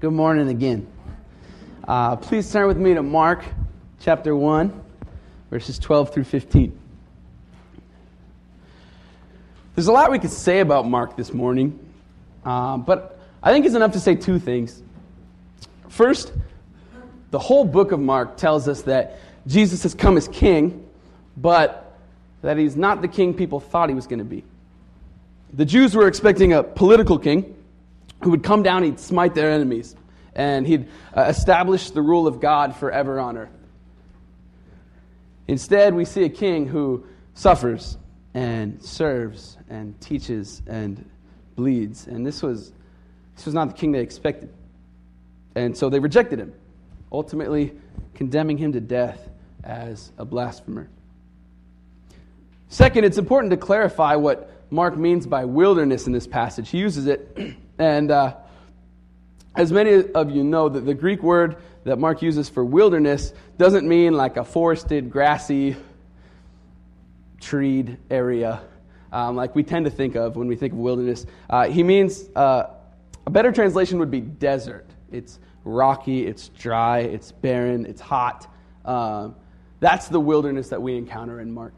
Good morning again. Uh, please turn with me to Mark chapter 1, verses 12 through 15. There's a lot we could say about Mark this morning, uh, but I think it's enough to say two things. First, the whole book of Mark tells us that Jesus has come as king, but that he's not the king people thought he was going to be. The Jews were expecting a political king who would come down, he'd smite their enemies, and he'd uh, establish the rule of God forever on earth. Instead, we see a king who suffers and serves and teaches and bleeds. And this was, this was not the king they expected. And so they rejected him, ultimately condemning him to death as a blasphemer. Second, it's important to clarify what Mark means by wilderness in this passage. He uses it, and uh, as many of you know, that the Greek word that Mark uses for wilderness doesn't mean like a forested, grassy, treed area um, like we tend to think of when we think of wilderness. Uh, he means uh, a better translation would be desert. It's rocky, it's dry, it's barren, it's hot. Um, that's the wilderness that we encounter in Mark.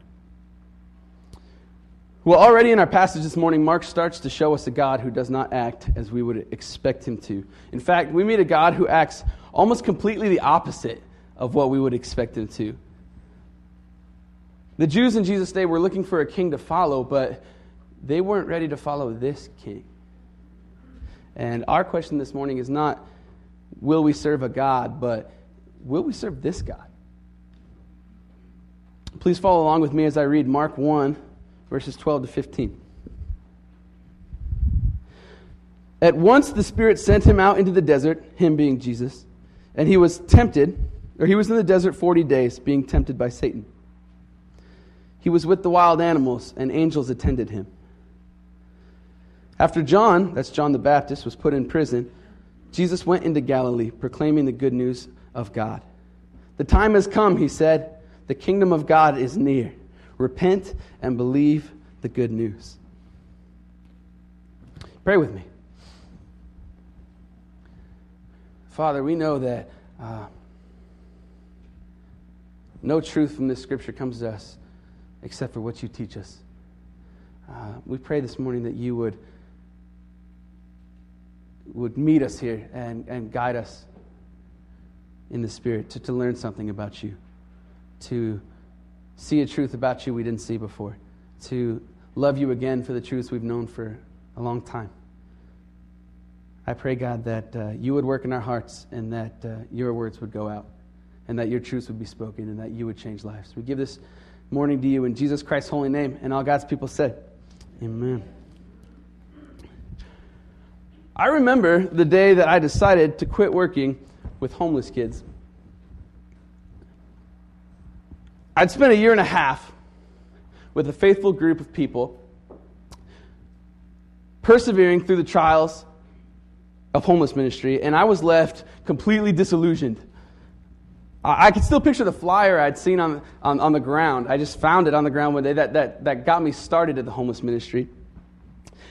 Well, already in our passage this morning, Mark starts to show us a God who does not act as we would expect him to. In fact, we meet a God who acts almost completely the opposite of what we would expect him to. The Jews in Jesus' day were looking for a king to follow, but they weren't ready to follow this king. And our question this morning is not, will we serve a God, but will we serve this God? Please follow along with me as I read Mark 1 verses 12 to 15. At once the Spirit sent him out into the desert, him being Jesus, and he was tempted, or he was in the desert 40 days, being tempted by Satan. He was with the wild animals, and angels attended him. After John, that's John the Baptist, was put in prison, Jesus went into Galilee, proclaiming the good news of God. The time has come, he said. The kingdom of God is near. Repent and believe the good news. Pray with me. Father, we know that uh, no truth from this scripture comes to us except for what you teach us. Uh, we pray this morning that you would, would meet us here and, and guide us in the Spirit to, to learn something about you, to see a truth about you we didn't see before, to love you again for the truths we've known for a long time. I pray, God, that uh, you would work in our hearts and that uh, your words would go out and that your truths would be spoken and that you would change lives. We give this morning to you in Jesus Christ's holy name. And all God's people said, Amen. I remember the day that I decided to quit working with homeless kids. I'd spent a year and a half with a faithful group of people, persevering through the trials of homeless ministry, and I was left completely disillusioned. I could still picture the flyer I'd seen on, on, on, the ground. I just found it on the ground one day that, that, that got me started at the homeless ministry.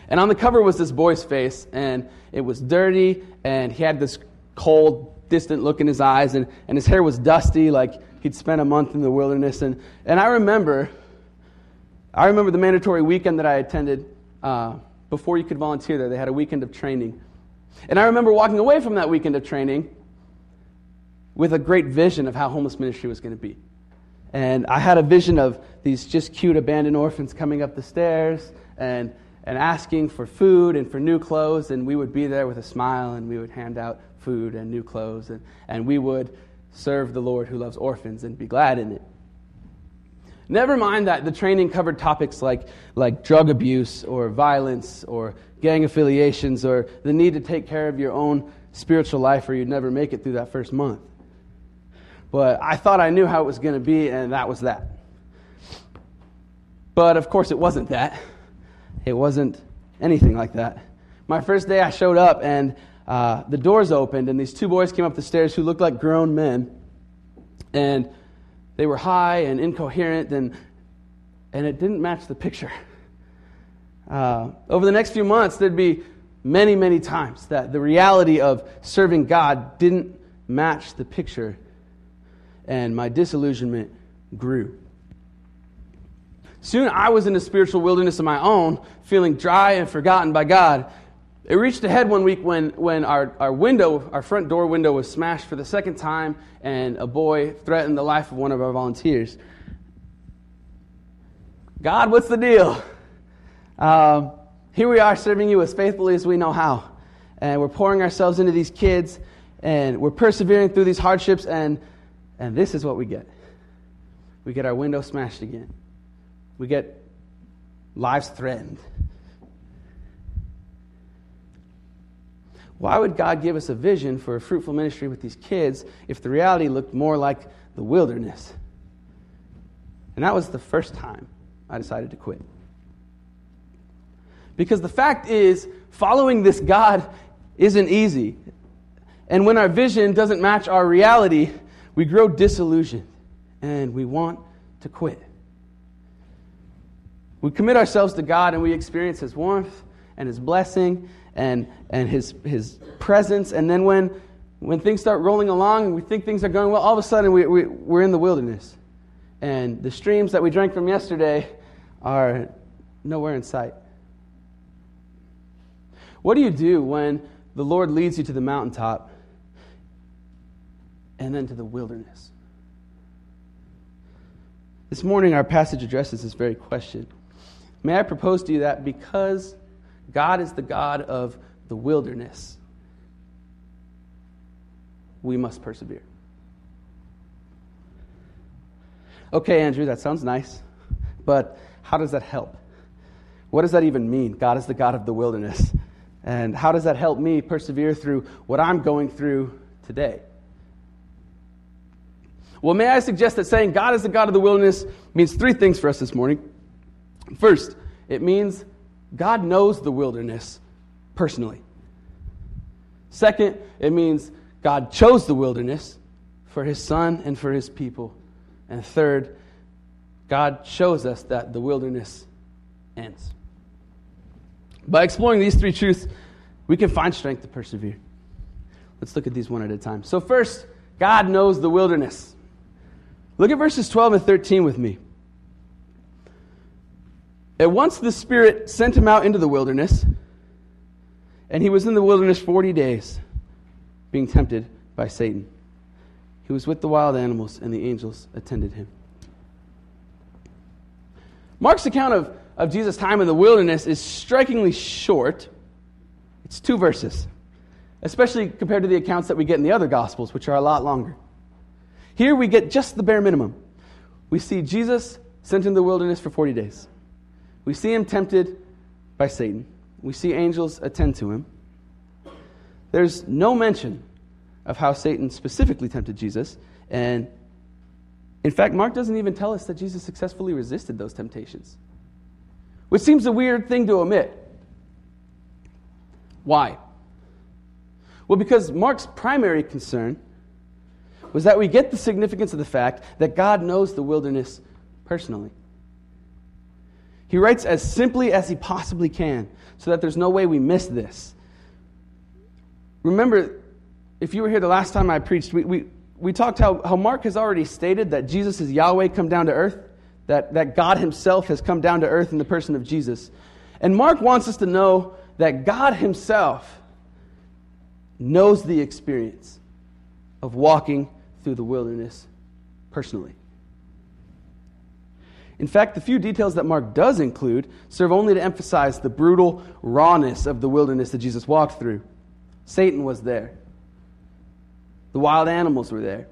And on the cover was this boy's face, and it was dirty, and he had this cold, distant look in his eyes, and, and his hair was dusty, like he'd spent a month in the wilderness. And, and I remember, I remember the mandatory weekend that I attended uh, before you could volunteer there. They had a weekend of training. And I remember walking away from that weekend of training with a great vision of how homeless ministry was going to be. And I had a vision of these just cute abandoned orphans coming up the stairs and, and asking for food and for new clothes. And we would be there with a smile and we would hand out food and new clothes. And, and we would serve the Lord who loves orphans and be glad in it. Never mind that the training covered topics like, like drug abuse or violence or gang affiliations or the need to take care of your own spiritual life or you'd never make it through that first month. But I thought I knew how it was going to be, and that was that. But of course, it wasn't that. It wasn't anything like that. My first day, I showed up, and uh, the doors opened, and these two boys came up the stairs who looked like grown men. And they were high and incoherent, and, and it didn't match the picture. Uh, over the next few months, there'd be many, many times that the reality of serving God didn't match the picture, and my disillusionment grew. Soon I was in a spiritual wilderness of my own, feeling dry and forgotten by God. It reached a head one week when, when our, our window, our front door window, was smashed for the second time, and a boy threatened the life of one of our volunteers. God, what's the deal? Um, here we are serving you as faithfully as we know how. And we're pouring ourselves into these kids, and we're persevering through these hardships, and, and this is what we get we get our window smashed again, we get lives threatened. Why would God give us a vision for a fruitful ministry with these kids if the reality looked more like the wilderness? And that was the first time I decided to quit. Because the fact is, following this God isn't easy. And when our vision doesn't match our reality, we grow disillusioned and we want to quit. We commit ourselves to God and we experience His warmth and His blessing and, and his, his presence. And then when, when things start rolling along and we think things are going well, all of a sudden we, we, we're in the wilderness. And the streams that we drank from yesterday are nowhere in sight. What do you do when the Lord leads you to the mountaintop and then to the wilderness? This morning, our passage addresses this very question. May I propose to you that because God is the God of the wilderness. We must persevere. Okay, Andrew, that sounds nice, but how does that help? What does that even mean? God is the God of the wilderness. And how does that help me persevere through what I'm going through today? Well, may I suggest that saying God is the God of the wilderness means three things for us this morning. First, it means God knows the wilderness personally. Second, it means God chose the wilderness for his son and for his people. And third, God shows us that the wilderness ends. By exploring these three truths, we can find strength to persevere. Let's look at these one at a time. So, first, God knows the wilderness. Look at verses 12 and 13 with me. At once the Spirit sent him out into the wilderness, and he was in the wilderness 40 days, being tempted by Satan. He was with the wild animals, and the angels attended him. Mark's account of, of Jesus' time in the wilderness is strikingly short. It's two verses, especially compared to the accounts that we get in the other Gospels, which are a lot longer. Here we get just the bare minimum. We see Jesus sent in the wilderness for 40 days. We see him tempted by Satan. We see angels attend to him. There's no mention of how Satan specifically tempted Jesus. And in fact, Mark doesn't even tell us that Jesus successfully resisted those temptations, which seems a weird thing to omit. Why? Well, because Mark's primary concern was that we get the significance of the fact that God knows the wilderness personally. He writes as simply as he possibly can so that there's no way we miss this. Remember, if you were here the last time I preached, we, we, we talked how, how Mark has already stated that Jesus is Yahweh come down to earth, that, that God himself has come down to earth in the person of Jesus. And Mark wants us to know that God himself knows the experience of walking through the wilderness personally. In fact, the few details that Mark does include serve only to emphasize the brutal rawness of the wilderness that Jesus walked through. Satan was there, the wild animals were there.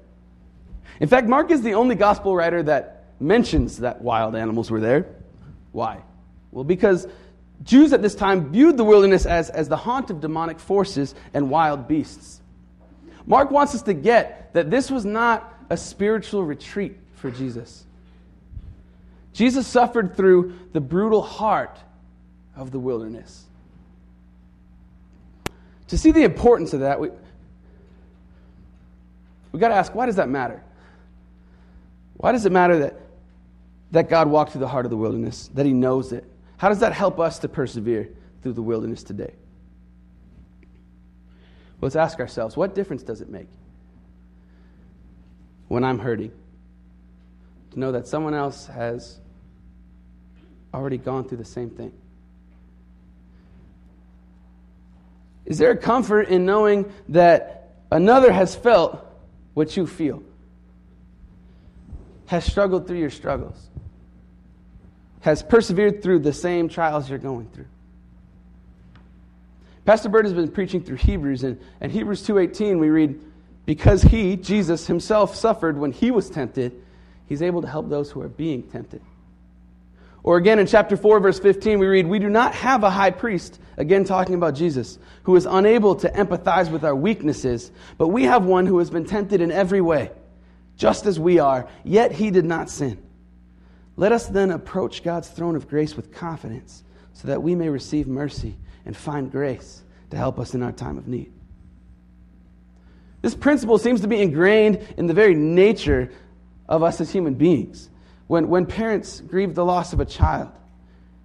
In fact, Mark is the only gospel writer that mentions that wild animals were there. Why? Well, because Jews at this time viewed the wilderness as, as the haunt of demonic forces and wild beasts. Mark wants us to get that this was not a spiritual retreat for Jesus. Jesus suffered through the brutal heart of the wilderness. To see the importance of that, we, we got to ask why does that matter? Why does it matter that, that God walked through the heart of the wilderness, that He knows it? How does that help us to persevere through the wilderness today? Let's ask ourselves what difference does it make when I'm hurting to know that someone else has already gone through the same thing? Is there a comfort in knowing that another has felt what you feel? Has struggled through your struggles? Has persevered through the same trials you're going through? Pastor Bird has been preaching through Hebrews, and in Hebrews 2.18 we read, Because he, Jesus, himself suffered when he was tempted, he's able to help those who are being tempted. Or again in chapter 4, verse 15, we read, We do not have a high priest, again talking about Jesus, who is unable to empathize with our weaknesses, but we have one who has been tempted in every way, just as we are, yet he did not sin. Let us then approach God's throne of grace with confidence, so that we may receive mercy and find grace to help us in our time of need. This principle seems to be ingrained in the very nature of us as human beings. When, when parents grieve the loss of a child,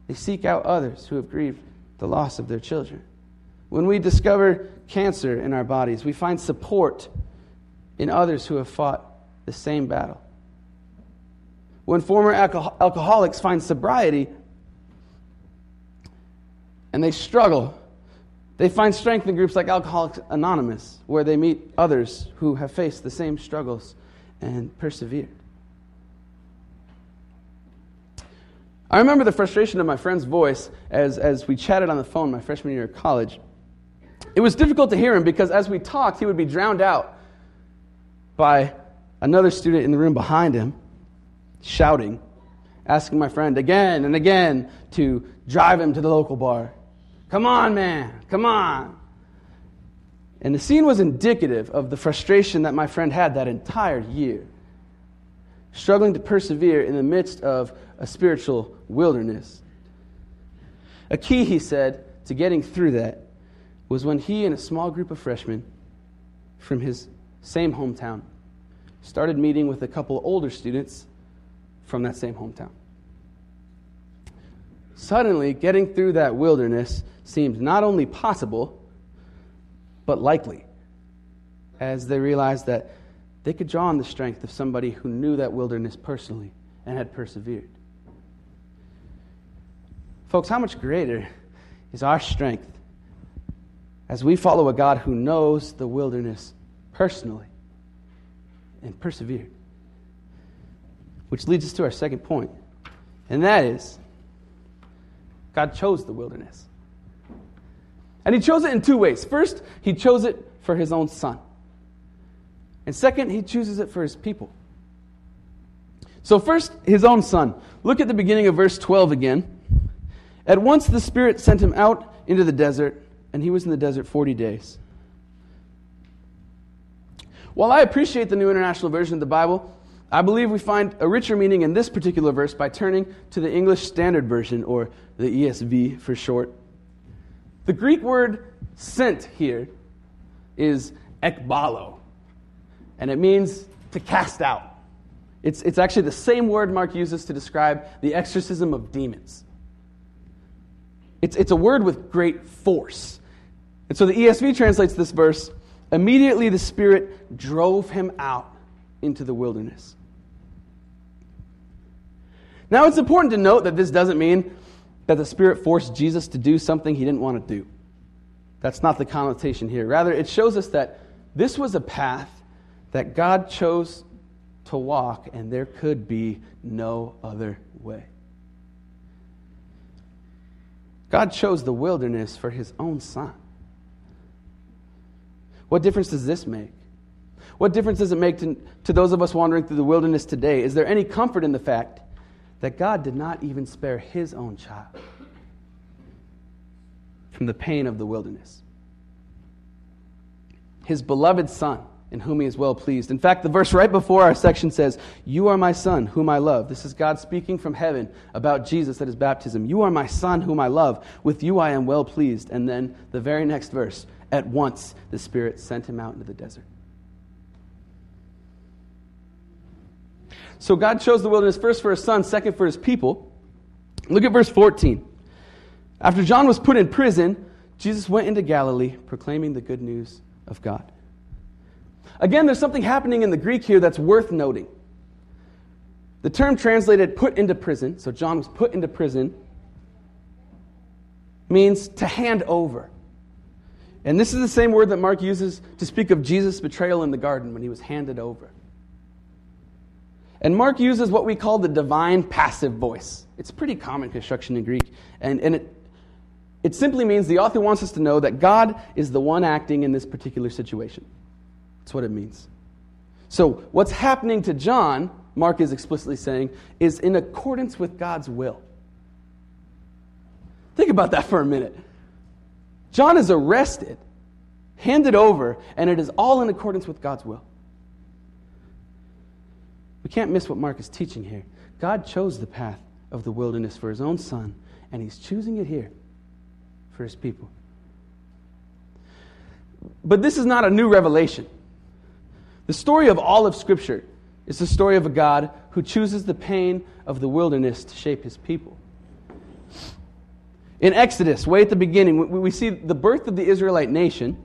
they seek out others who have grieved the loss of their children. When we discover cancer in our bodies, we find support in others who have fought the same battle. When former alcohol- alcoholics find sobriety and they struggle, they find strength in groups like Alcoholics Anonymous, where they meet others who have faced the same struggles and persevered. I remember the frustration of my friend's voice as, as we chatted on the phone my freshman year of college. It was difficult to hear him because as we talked, he would be drowned out by another student in the room behind him shouting, asking my friend again and again to drive him to the local bar. Come on, man, come on. And the scene was indicative of the frustration that my friend had that entire year, struggling to persevere in the midst of a spiritual wilderness. A key, he said, to getting through that was when he and a small group of freshmen from his same hometown started meeting with a couple older students from that same hometown. Suddenly, getting through that wilderness seemed not only possible, but likely, as they realized that they could draw on the strength of somebody who knew that wilderness personally and had persevered. Folks, how much greater is our strength as we follow a God who knows the wilderness personally and persevered? Which leads us to our second point, and that is God chose the wilderness. And He chose it in two ways. First, He chose it for His own Son. And second, He chooses it for His people. So, first, His own Son. Look at the beginning of verse 12 again. At once the Spirit sent him out into the desert, and he was in the desert 40 days. While I appreciate the New International Version of the Bible, I believe we find a richer meaning in this particular verse by turning to the English Standard Version, or the ESV for short. The Greek word sent here is ekbalo, and it means to cast out. It's, it's actually the same word Mark uses to describe the exorcism of demons. It's, it's a word with great force. And so the ESV translates this verse immediately the Spirit drove him out into the wilderness. Now, it's important to note that this doesn't mean that the Spirit forced Jesus to do something he didn't want to do. That's not the connotation here. Rather, it shows us that this was a path that God chose to walk, and there could be no other way. God chose the wilderness for his own son. What difference does this make? What difference does it make to, to those of us wandering through the wilderness today? Is there any comfort in the fact that God did not even spare his own child from the pain of the wilderness? His beloved son in whom he is well pleased. In fact, the verse right before our section says, You are my son, whom I love. This is God speaking from heaven about Jesus at his baptism. You are my son, whom I love. With you I am well pleased. And then the very next verse, at once the Spirit sent him out into the desert. So God chose the wilderness first for his son, second for his people. Look at verse 14. After John was put in prison, Jesus went into Galilee proclaiming the good news of God. Again, there's something happening in the Greek here that's worth noting. The term translated put into prison, so John was put into prison, means to hand over. And this is the same word that Mark uses to speak of Jesus' betrayal in the garden when he was handed over. And Mark uses what we call the divine passive voice. It's a pretty common construction in Greek. And, and it, it simply means the author wants us to know that God is the one acting in this particular situation. That's what it means. So, what's happening to John, Mark is explicitly saying, is in accordance with God's will. Think about that for a minute. John is arrested, handed over, and it is all in accordance with God's will. We can't miss what Mark is teaching here. God chose the path of the wilderness for his own son, and he's choosing it here for his people. But this is not a new revelation. The story of all of Scripture is the story of a God who chooses the pain of the wilderness to shape his people. In Exodus, way at the beginning, we see the birth of the Israelite nation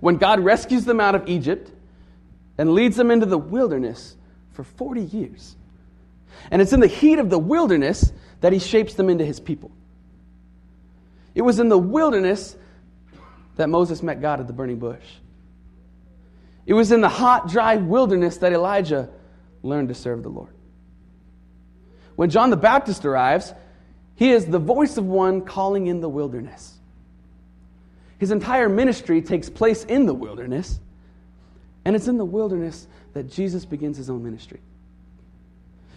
when God rescues them out of Egypt and leads them into the wilderness for 40 years. And it's in the heat of the wilderness that he shapes them into his people. It was in the wilderness that Moses met God at the burning bush. It was in the hot, dry wilderness that Elijah learned to serve the Lord. When John the Baptist arrives, he is the voice of one calling in the wilderness. His entire ministry takes place in the wilderness, and it's in the wilderness that Jesus begins his own ministry.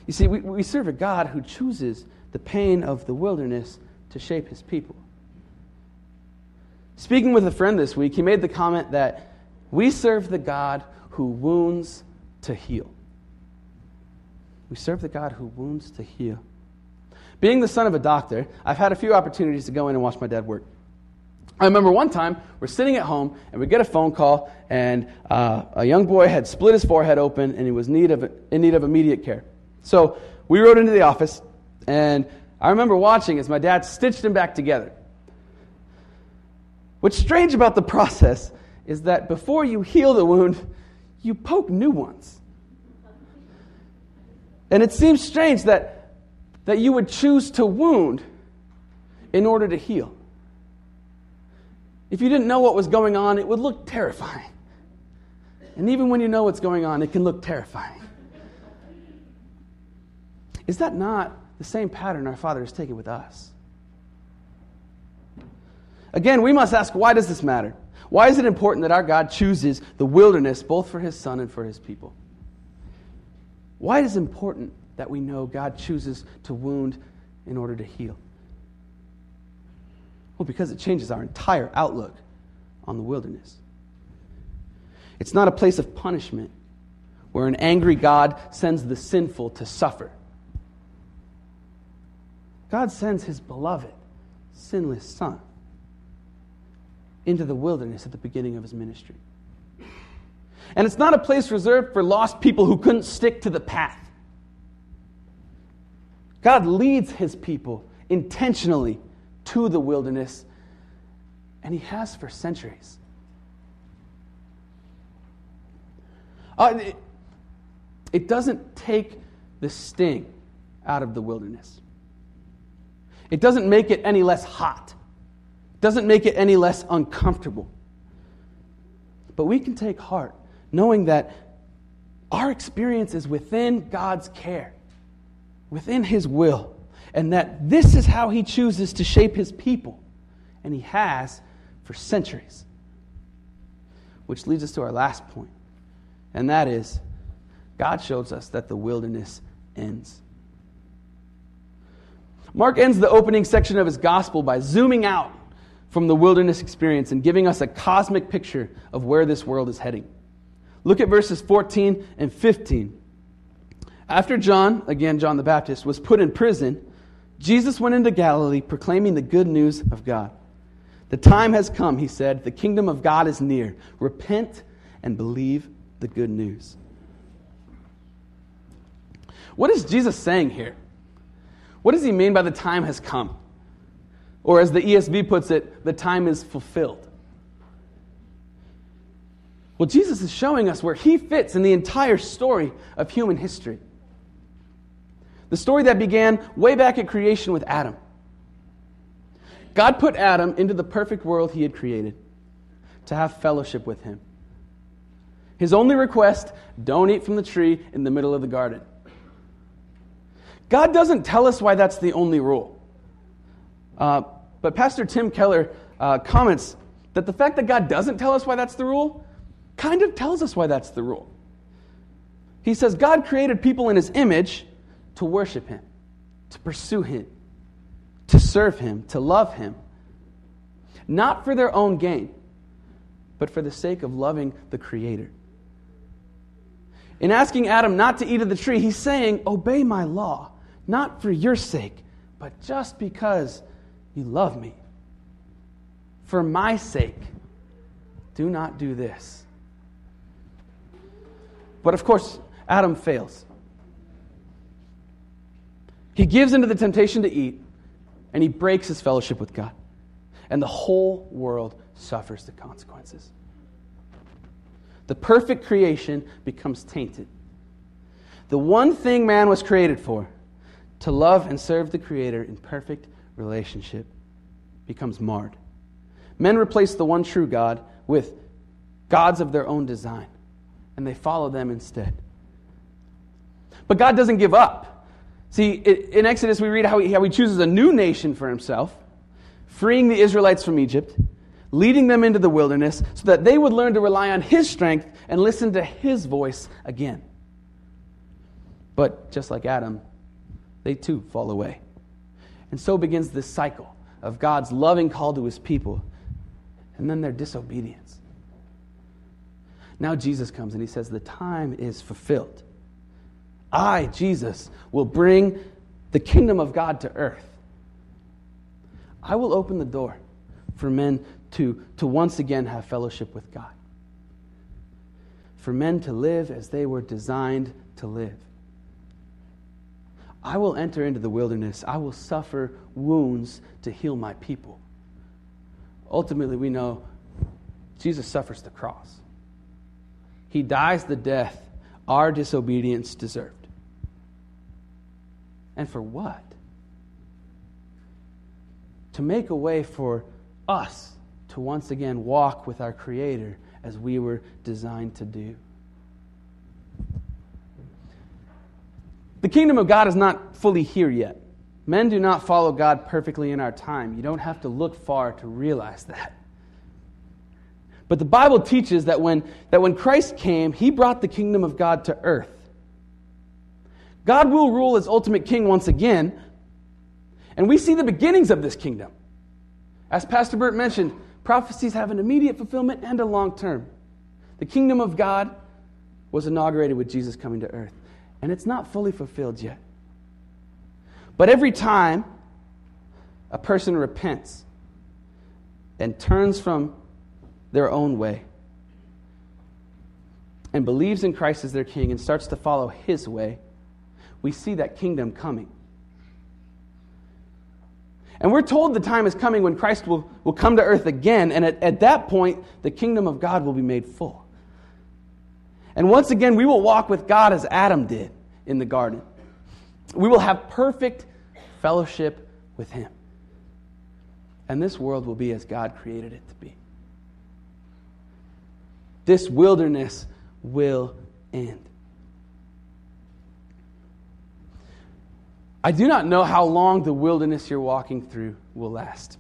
You see, we, we serve a God who chooses the pain of the wilderness to shape his people. Speaking with a friend this week, he made the comment that we serve the God who wounds to heal. We serve the God who wounds to heal. Being the son of a doctor, I've had a few opportunities to go in and watch my dad work. I remember one time we're sitting at home and we get a phone call, and uh, a young boy had split his forehead open and he was need of, in need of immediate care. So we rode into the office, and I remember watching as my dad stitched him back together. What's strange about the process is that before you heal the wound, you poke new ones. And it seems strange that, that you would choose to wound in order to heal. If you didn't know what was going on, it would look terrifying. And even when you know what's going on, it can look terrifying. Is that not the same pattern our Father has taken with us? Again, we must ask why does this matter? Why is it important that our God chooses the wilderness both for his son and for his people? Why is it important that we know God chooses to wound in order to heal? Well, because it changes our entire outlook on the wilderness. It's not a place of punishment where an angry God sends the sinful to suffer. God sends his beloved, sinless Son into the wilderness at the beginning of his ministry. And it's not a place reserved for lost people who couldn't stick to the path. God leads his people intentionally to the wilderness, and he has for centuries. Uh, it, it doesn't take the sting out of the wilderness. It doesn't make it any less hot. Doesn't make it any less uncomfortable. But we can take heart knowing that our experience is within God's care, within His will, and that this is how He chooses to shape His people, and He has for centuries. Which leads us to our last point, and that is God shows us that the wilderness ends. Mark ends the opening section of his gospel by zooming out from the wilderness experience and giving us a cosmic picture of where this world is heading. Look at verses 14 and 15. After John, again John the Baptist, was put in prison, Jesus went into Galilee proclaiming the good news of God. The time has come, he said. The kingdom of God is near. Repent and believe the good news. What is Jesus saying here? What does he mean by the time has come? Or as the ESV puts it, the time is fulfilled. Well, Jesus is showing us where he fits in the entire story of human history. The story that began way back at creation with Adam. God put Adam into the perfect world he had created to have fellowship with him. His only request don't eat from the tree in the middle of the garden. God doesn't tell us why that's the only rule. Uh, but Pastor Tim Keller uh, comments that the fact that God doesn't tell us why that's the rule kind of tells us why that's the rule. He says God created people in his image to worship him, to pursue him, to serve him, to love him, not for their own gain, but for the sake of loving the Creator. In asking Adam not to eat of the tree, he's saying, Obey my law, not for your sake, but just because you love me. For my sake, do not do this. But of course, Adam fails. He gives into the temptation to eat, and he breaks his fellowship with God. And the whole world suffers the consequences. The perfect creation becomes tainted. The one thing man was created for, to love and serve the Creator in perfect relationship, becomes marred. Men replace the one true God with gods of their own design, and they follow them instead. But God doesn't give up. See, in Exodus, we read how he, how he chooses a new nation for himself, freeing the Israelites from Egypt leading them into the wilderness so that they would learn to rely on His strength and listen to His voice again. But just like Adam, they too fall away. And so begins this cycle of God's loving call to His people and then their disobedience. Now Jesus comes and He says, The time is fulfilled. I, Jesus, will bring the kingdom of God to earth. I will open the door for men to, to once again have fellowship with God. For men to live as they were designed to live. I will enter into the wilderness. I will suffer wounds to heal my people. Ultimately, we know Jesus suffers the cross. He dies the death our disobedience deserved. And for what? To make a way for us to once again walk with our Creator as we were designed to do. The kingdom of God is not fully here yet. Men do not follow God perfectly in our time. You don't have to look far to realize that. But the Bible teaches that when, that when Christ came, he brought the kingdom of God to earth. God will rule as ultimate king once again, and we see the beginnings of this kingdom. As Pastor Burt mentioned, prophecies have an immediate fulfillment and a long term. The kingdom of God was inaugurated with Jesus coming to earth, and it's not fully fulfilled yet. But every time a person repents and turns from their own way and believes in Christ as their king and starts to follow his way, we see that kingdom coming. And we're told the time is coming when Christ will, will come to earth again, and at, at that point, the kingdom of God will be made full. And once again, we will walk with God as Adam did in the garden. We will have perfect fellowship with Him. And this world will be as God created it to be. This wilderness will end. I do not know how long the wilderness you're walking through will last.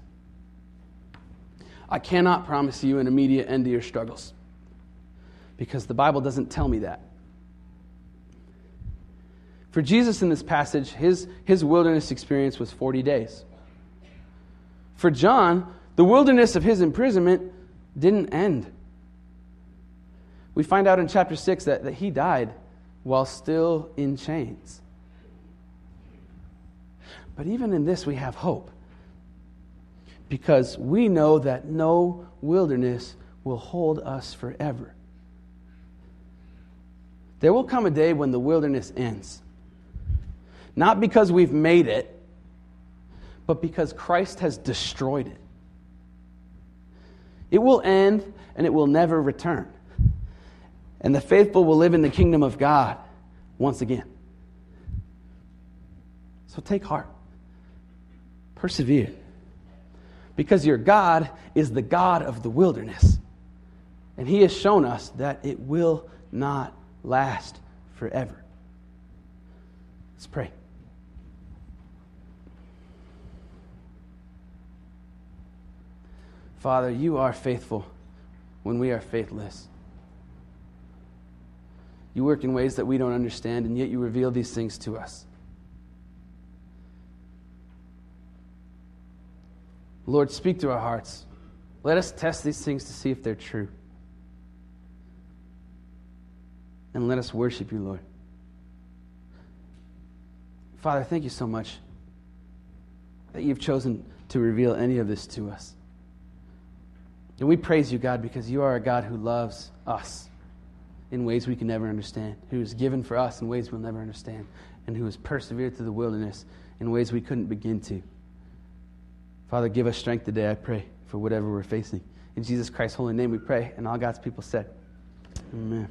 I cannot promise you an immediate end to your struggles because the Bible doesn't tell me that. For Jesus in this passage, his, his wilderness experience was 40 days. For John, the wilderness of his imprisonment didn't end. We find out in chapter 6 that, that he died while still in chains. But even in this, we have hope. Because we know that no wilderness will hold us forever. There will come a day when the wilderness ends. Not because we've made it, but because Christ has destroyed it. It will end and it will never return. And the faithful will live in the kingdom of God once again. So take heart. Persevere. Because your God is the God of the wilderness. And He has shown us that it will not last forever. Let's pray. Father, you are faithful when we are faithless. You work in ways that we don't understand, and yet you reveal these things to us. Lord, speak to our hearts. Let us test these things to see if they're true. And let us worship you, Lord. Father, thank you so much that you've chosen to reveal any of this to us. And we praise you, God, because you are a God who loves us in ways we can never understand, who has given for us in ways we'll never understand, and who has persevered through the wilderness in ways we couldn't begin to. Father, give us strength today, I pray, for whatever we're facing. In Jesus Christ's holy name we pray, and all God's people said, Amen.